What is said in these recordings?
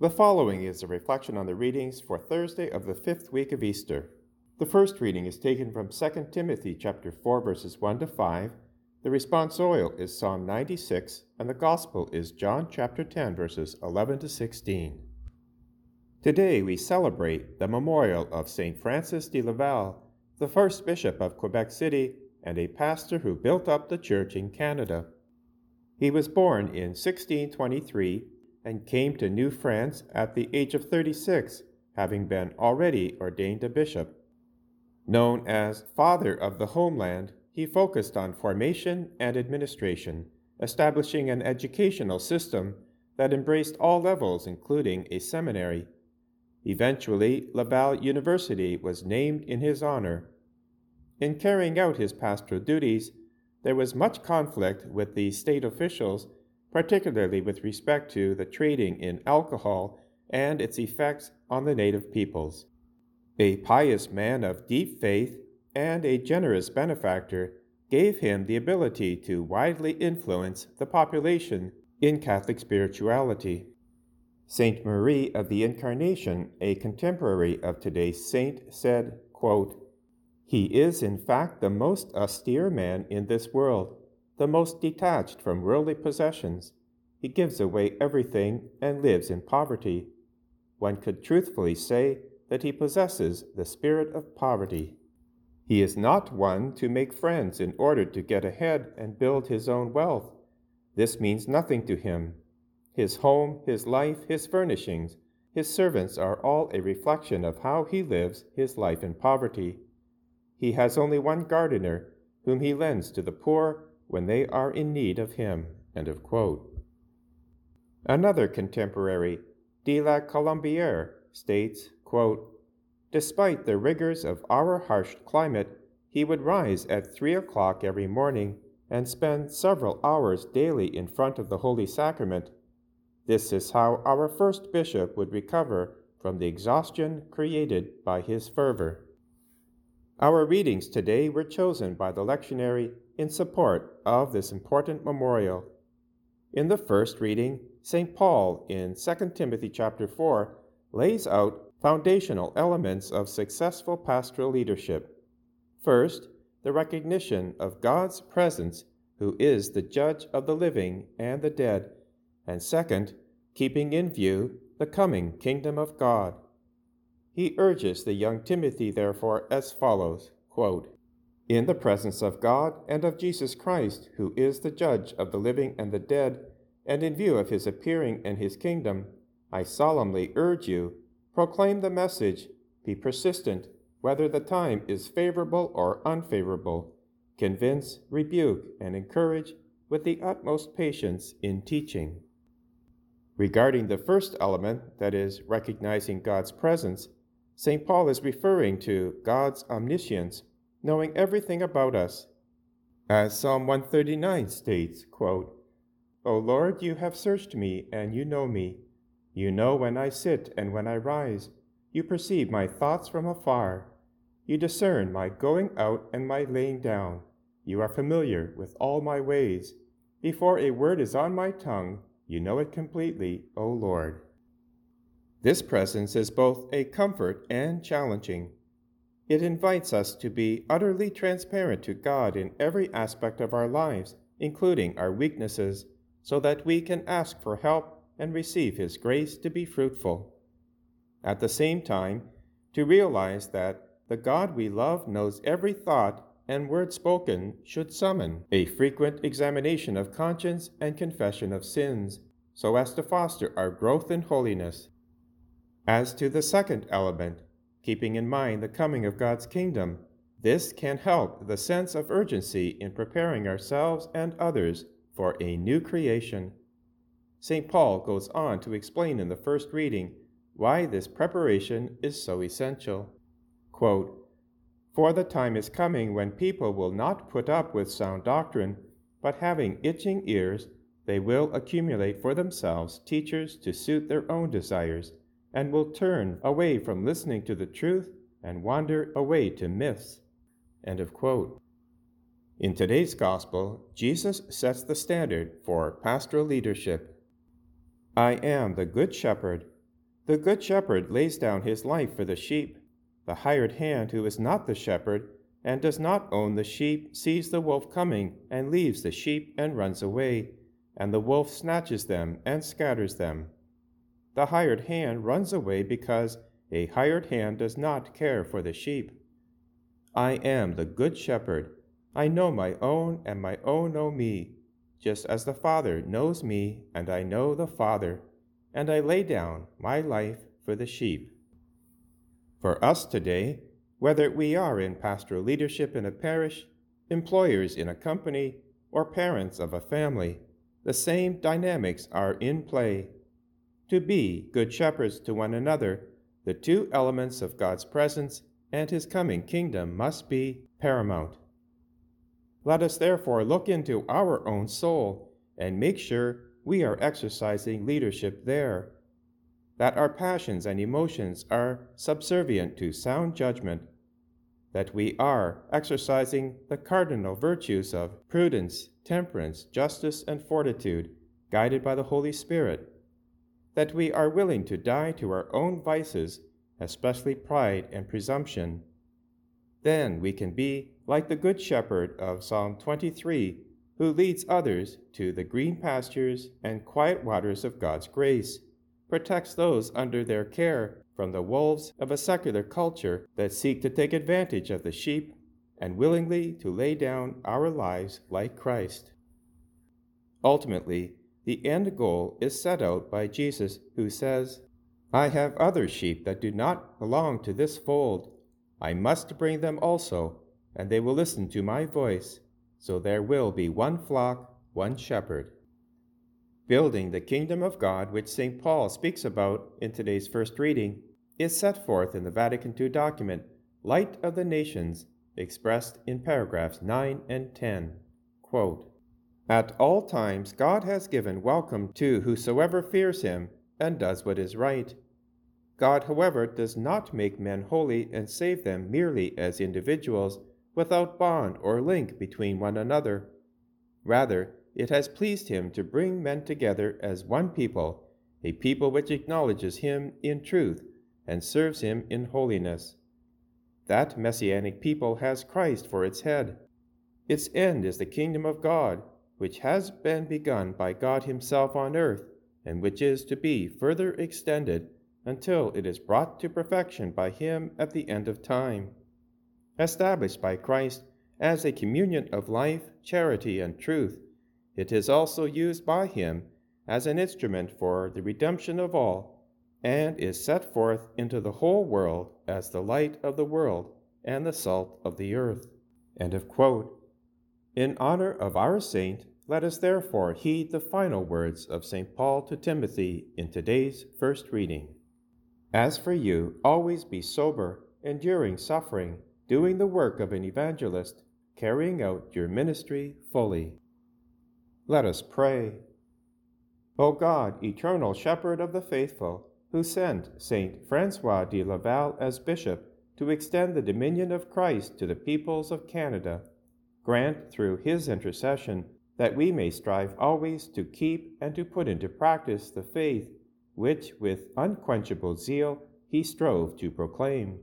The following is a reflection on the readings for Thursday of the fifth week of Easter. The first reading is taken from 2 Timothy chapter 4 verses 1 to 5. The responsorial is Psalm 96 and the gospel is John chapter 10 verses 11 to 16. Today we celebrate the memorial of St. Francis de Laval, the first bishop of Quebec City and a pastor who built up the church in Canada. He was born in 1623 and came to New France at the age of 36, having been already ordained a bishop. Known as Father of the Homeland, he focused on formation and administration, establishing an educational system that embraced all levels, including a seminary. Eventually, Laval University was named in his honor. In carrying out his pastoral duties, there was much conflict with the state officials particularly with respect to the trading in alcohol and its effects on the native peoples. A pious man of deep faith and a generous benefactor gave him the ability to widely influence the population in Catholic spirituality. Saint Marie of the Incarnation, a contemporary of today's saint, said, quote, He is in fact the most austere man in this world the most detached from worldly possessions. He gives away everything and lives in poverty. One could truthfully say that he possesses the spirit of poverty. He is not one to make friends in order to get ahead and build his own wealth. This means nothing to him. His home, his life, his furnishings, his servants are all a reflection of how he lives his life in poverty. He has only one gardener, whom he lends to the poor when they are in need of him. Another contemporary, de la Colombière, states, quote, Despite the rigors of our harsh climate, he would rise at three o'clock every morning and spend several hours daily in front of the Holy Sacrament. This is how our first bishop would recover from the exhaustion created by his fervor. Our readings today were chosen by the lectionary in support of this important memorial. In the first reading, St. Paul in 2 Timothy chapter 4 lays out foundational elements of successful pastoral leadership. First, the recognition of God's presence, who is the judge of the living and the dead, and second, keeping in view the coming kingdom of God. He urges the young Timothy, therefore, as follows quote, in the presence of God and of Jesus Christ, who is the judge of the living and the dead, and in view of his appearing and his kingdom, I solemnly urge you proclaim the message, be persistent, whether the time is favorable or unfavorable, convince, rebuke, and encourage with the utmost patience in teaching. Regarding the first element, that is, recognizing God's presence, St. Paul is referring to God's omniscience knowing everything about us. As Psalm 139 states, quote, O Lord, you have searched me, and you know me. You know when I sit and when I rise. You perceive my thoughts from afar. You discern my going out and my laying down. You are familiar with all my ways. Before a word is on my tongue, you know it completely, O Lord. This presence is both a comfort and challenging. It invites us to be utterly transparent to God in every aspect of our lives, including our weaknesses, so that we can ask for help and receive His grace to be fruitful. At the same time, to realize that the God we love knows every thought and word spoken should summon a frequent examination of conscience and confession of sins, so as to foster our growth in holiness. As to the second element, keeping in mind the coming of God's kingdom. This can help the sense of urgency in preparing ourselves and others for a new creation. St. Paul goes on to explain in the first reading why this preparation is so essential. Quote, For the time is coming when people will not put up with sound doctrine, but having itching ears, they will accumulate for themselves teachers to suit their own desires and will turn away from listening to the truth and wander away to myths. End of quote. In today's gospel, Jesus sets the standard for pastoral leadership. I am the good shepherd. The good shepherd lays down his life for the sheep. The hired hand, who is not the shepherd and does not own the sheep, sees the wolf coming and leaves the sheep and runs away, and the wolf snatches them and scatters them. The hired hand runs away because a hired hand does not care for the sheep. I am the good shepherd. I know my own, and my own know me, just as the Father knows me, and I know the Father and I lay down my life for the sheep. For us today, whether we are in pastoral leadership in a parish, employers in a company, or parents of a family, the same dynamics are in play. To be good shepherds to one another, the two elements of God's presence and his coming kingdom must be paramount. Let us therefore look into our own soul and make sure we are exercising leadership there. That our passions and emotions are subservient to sound judgment. That we are exercising the cardinal virtues of prudence, temperance, justice, and fortitude, guided by the Holy Spirit. That we are willing to die to our own vices, especially pride and presumption. Then we can be like the Good Shepherd of Psalm 23 who leads others to the green pastures and quiet waters of God's grace, protects those under their care from the wolves of a secular culture that seek to take advantage of the sheep and willingly to lay down our lives like Christ. Ultimately, the end goal is set out by Jesus, who says, I have other sheep that do not belong to this fold. I must bring them also, and they will listen to my voice so there will be one flock, one shepherd. Building the kingdom of God, which St. Paul speaks about in today's first reading, is set forth in the Vatican II document, Light of the Nations, expressed in paragraphs 9 and 10. Quote, At all times God has given welcome to whosoever fears him and does what is right. God, however, does not make men holy and save them merely as individuals without bond or link between one another. Rather, it has pleased him to bring men together as one people, a people which acknowledges him in truth and serves him in holiness. That messianic people has Christ for its head. Its end is the kingdom of God, which has been begun by God Himself on earth, and which is to be further extended until it is brought to perfection by Him at the end of time established by Christ as a communion of life, charity, and truth. It is also used by Him as an instrument for the redemption of all, and is set forth into the whole world as the light of the world and the salt of the earth. End of quote. In honor of our saint, let us therefore heed the final words of St. Paul to Timothy in today's first reading. As for you, always be sober, enduring suffering doing the work of an evangelist, carrying out your ministry fully. Let us pray. O God, eternal shepherd of the faithful, who sent Saint Francois de Laval as bishop to extend the dominion of Christ to the peoples of Canada, grant through his intercession that we may strive always to keep and to put into practice the faith which, with unquenchable zeal, he strove to proclaim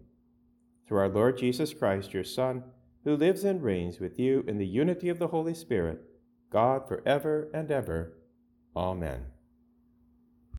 through our Lord Jesus Christ, your Son, who lives and reigns with you in the unity of the Holy Spirit, God for ever and ever. Amen.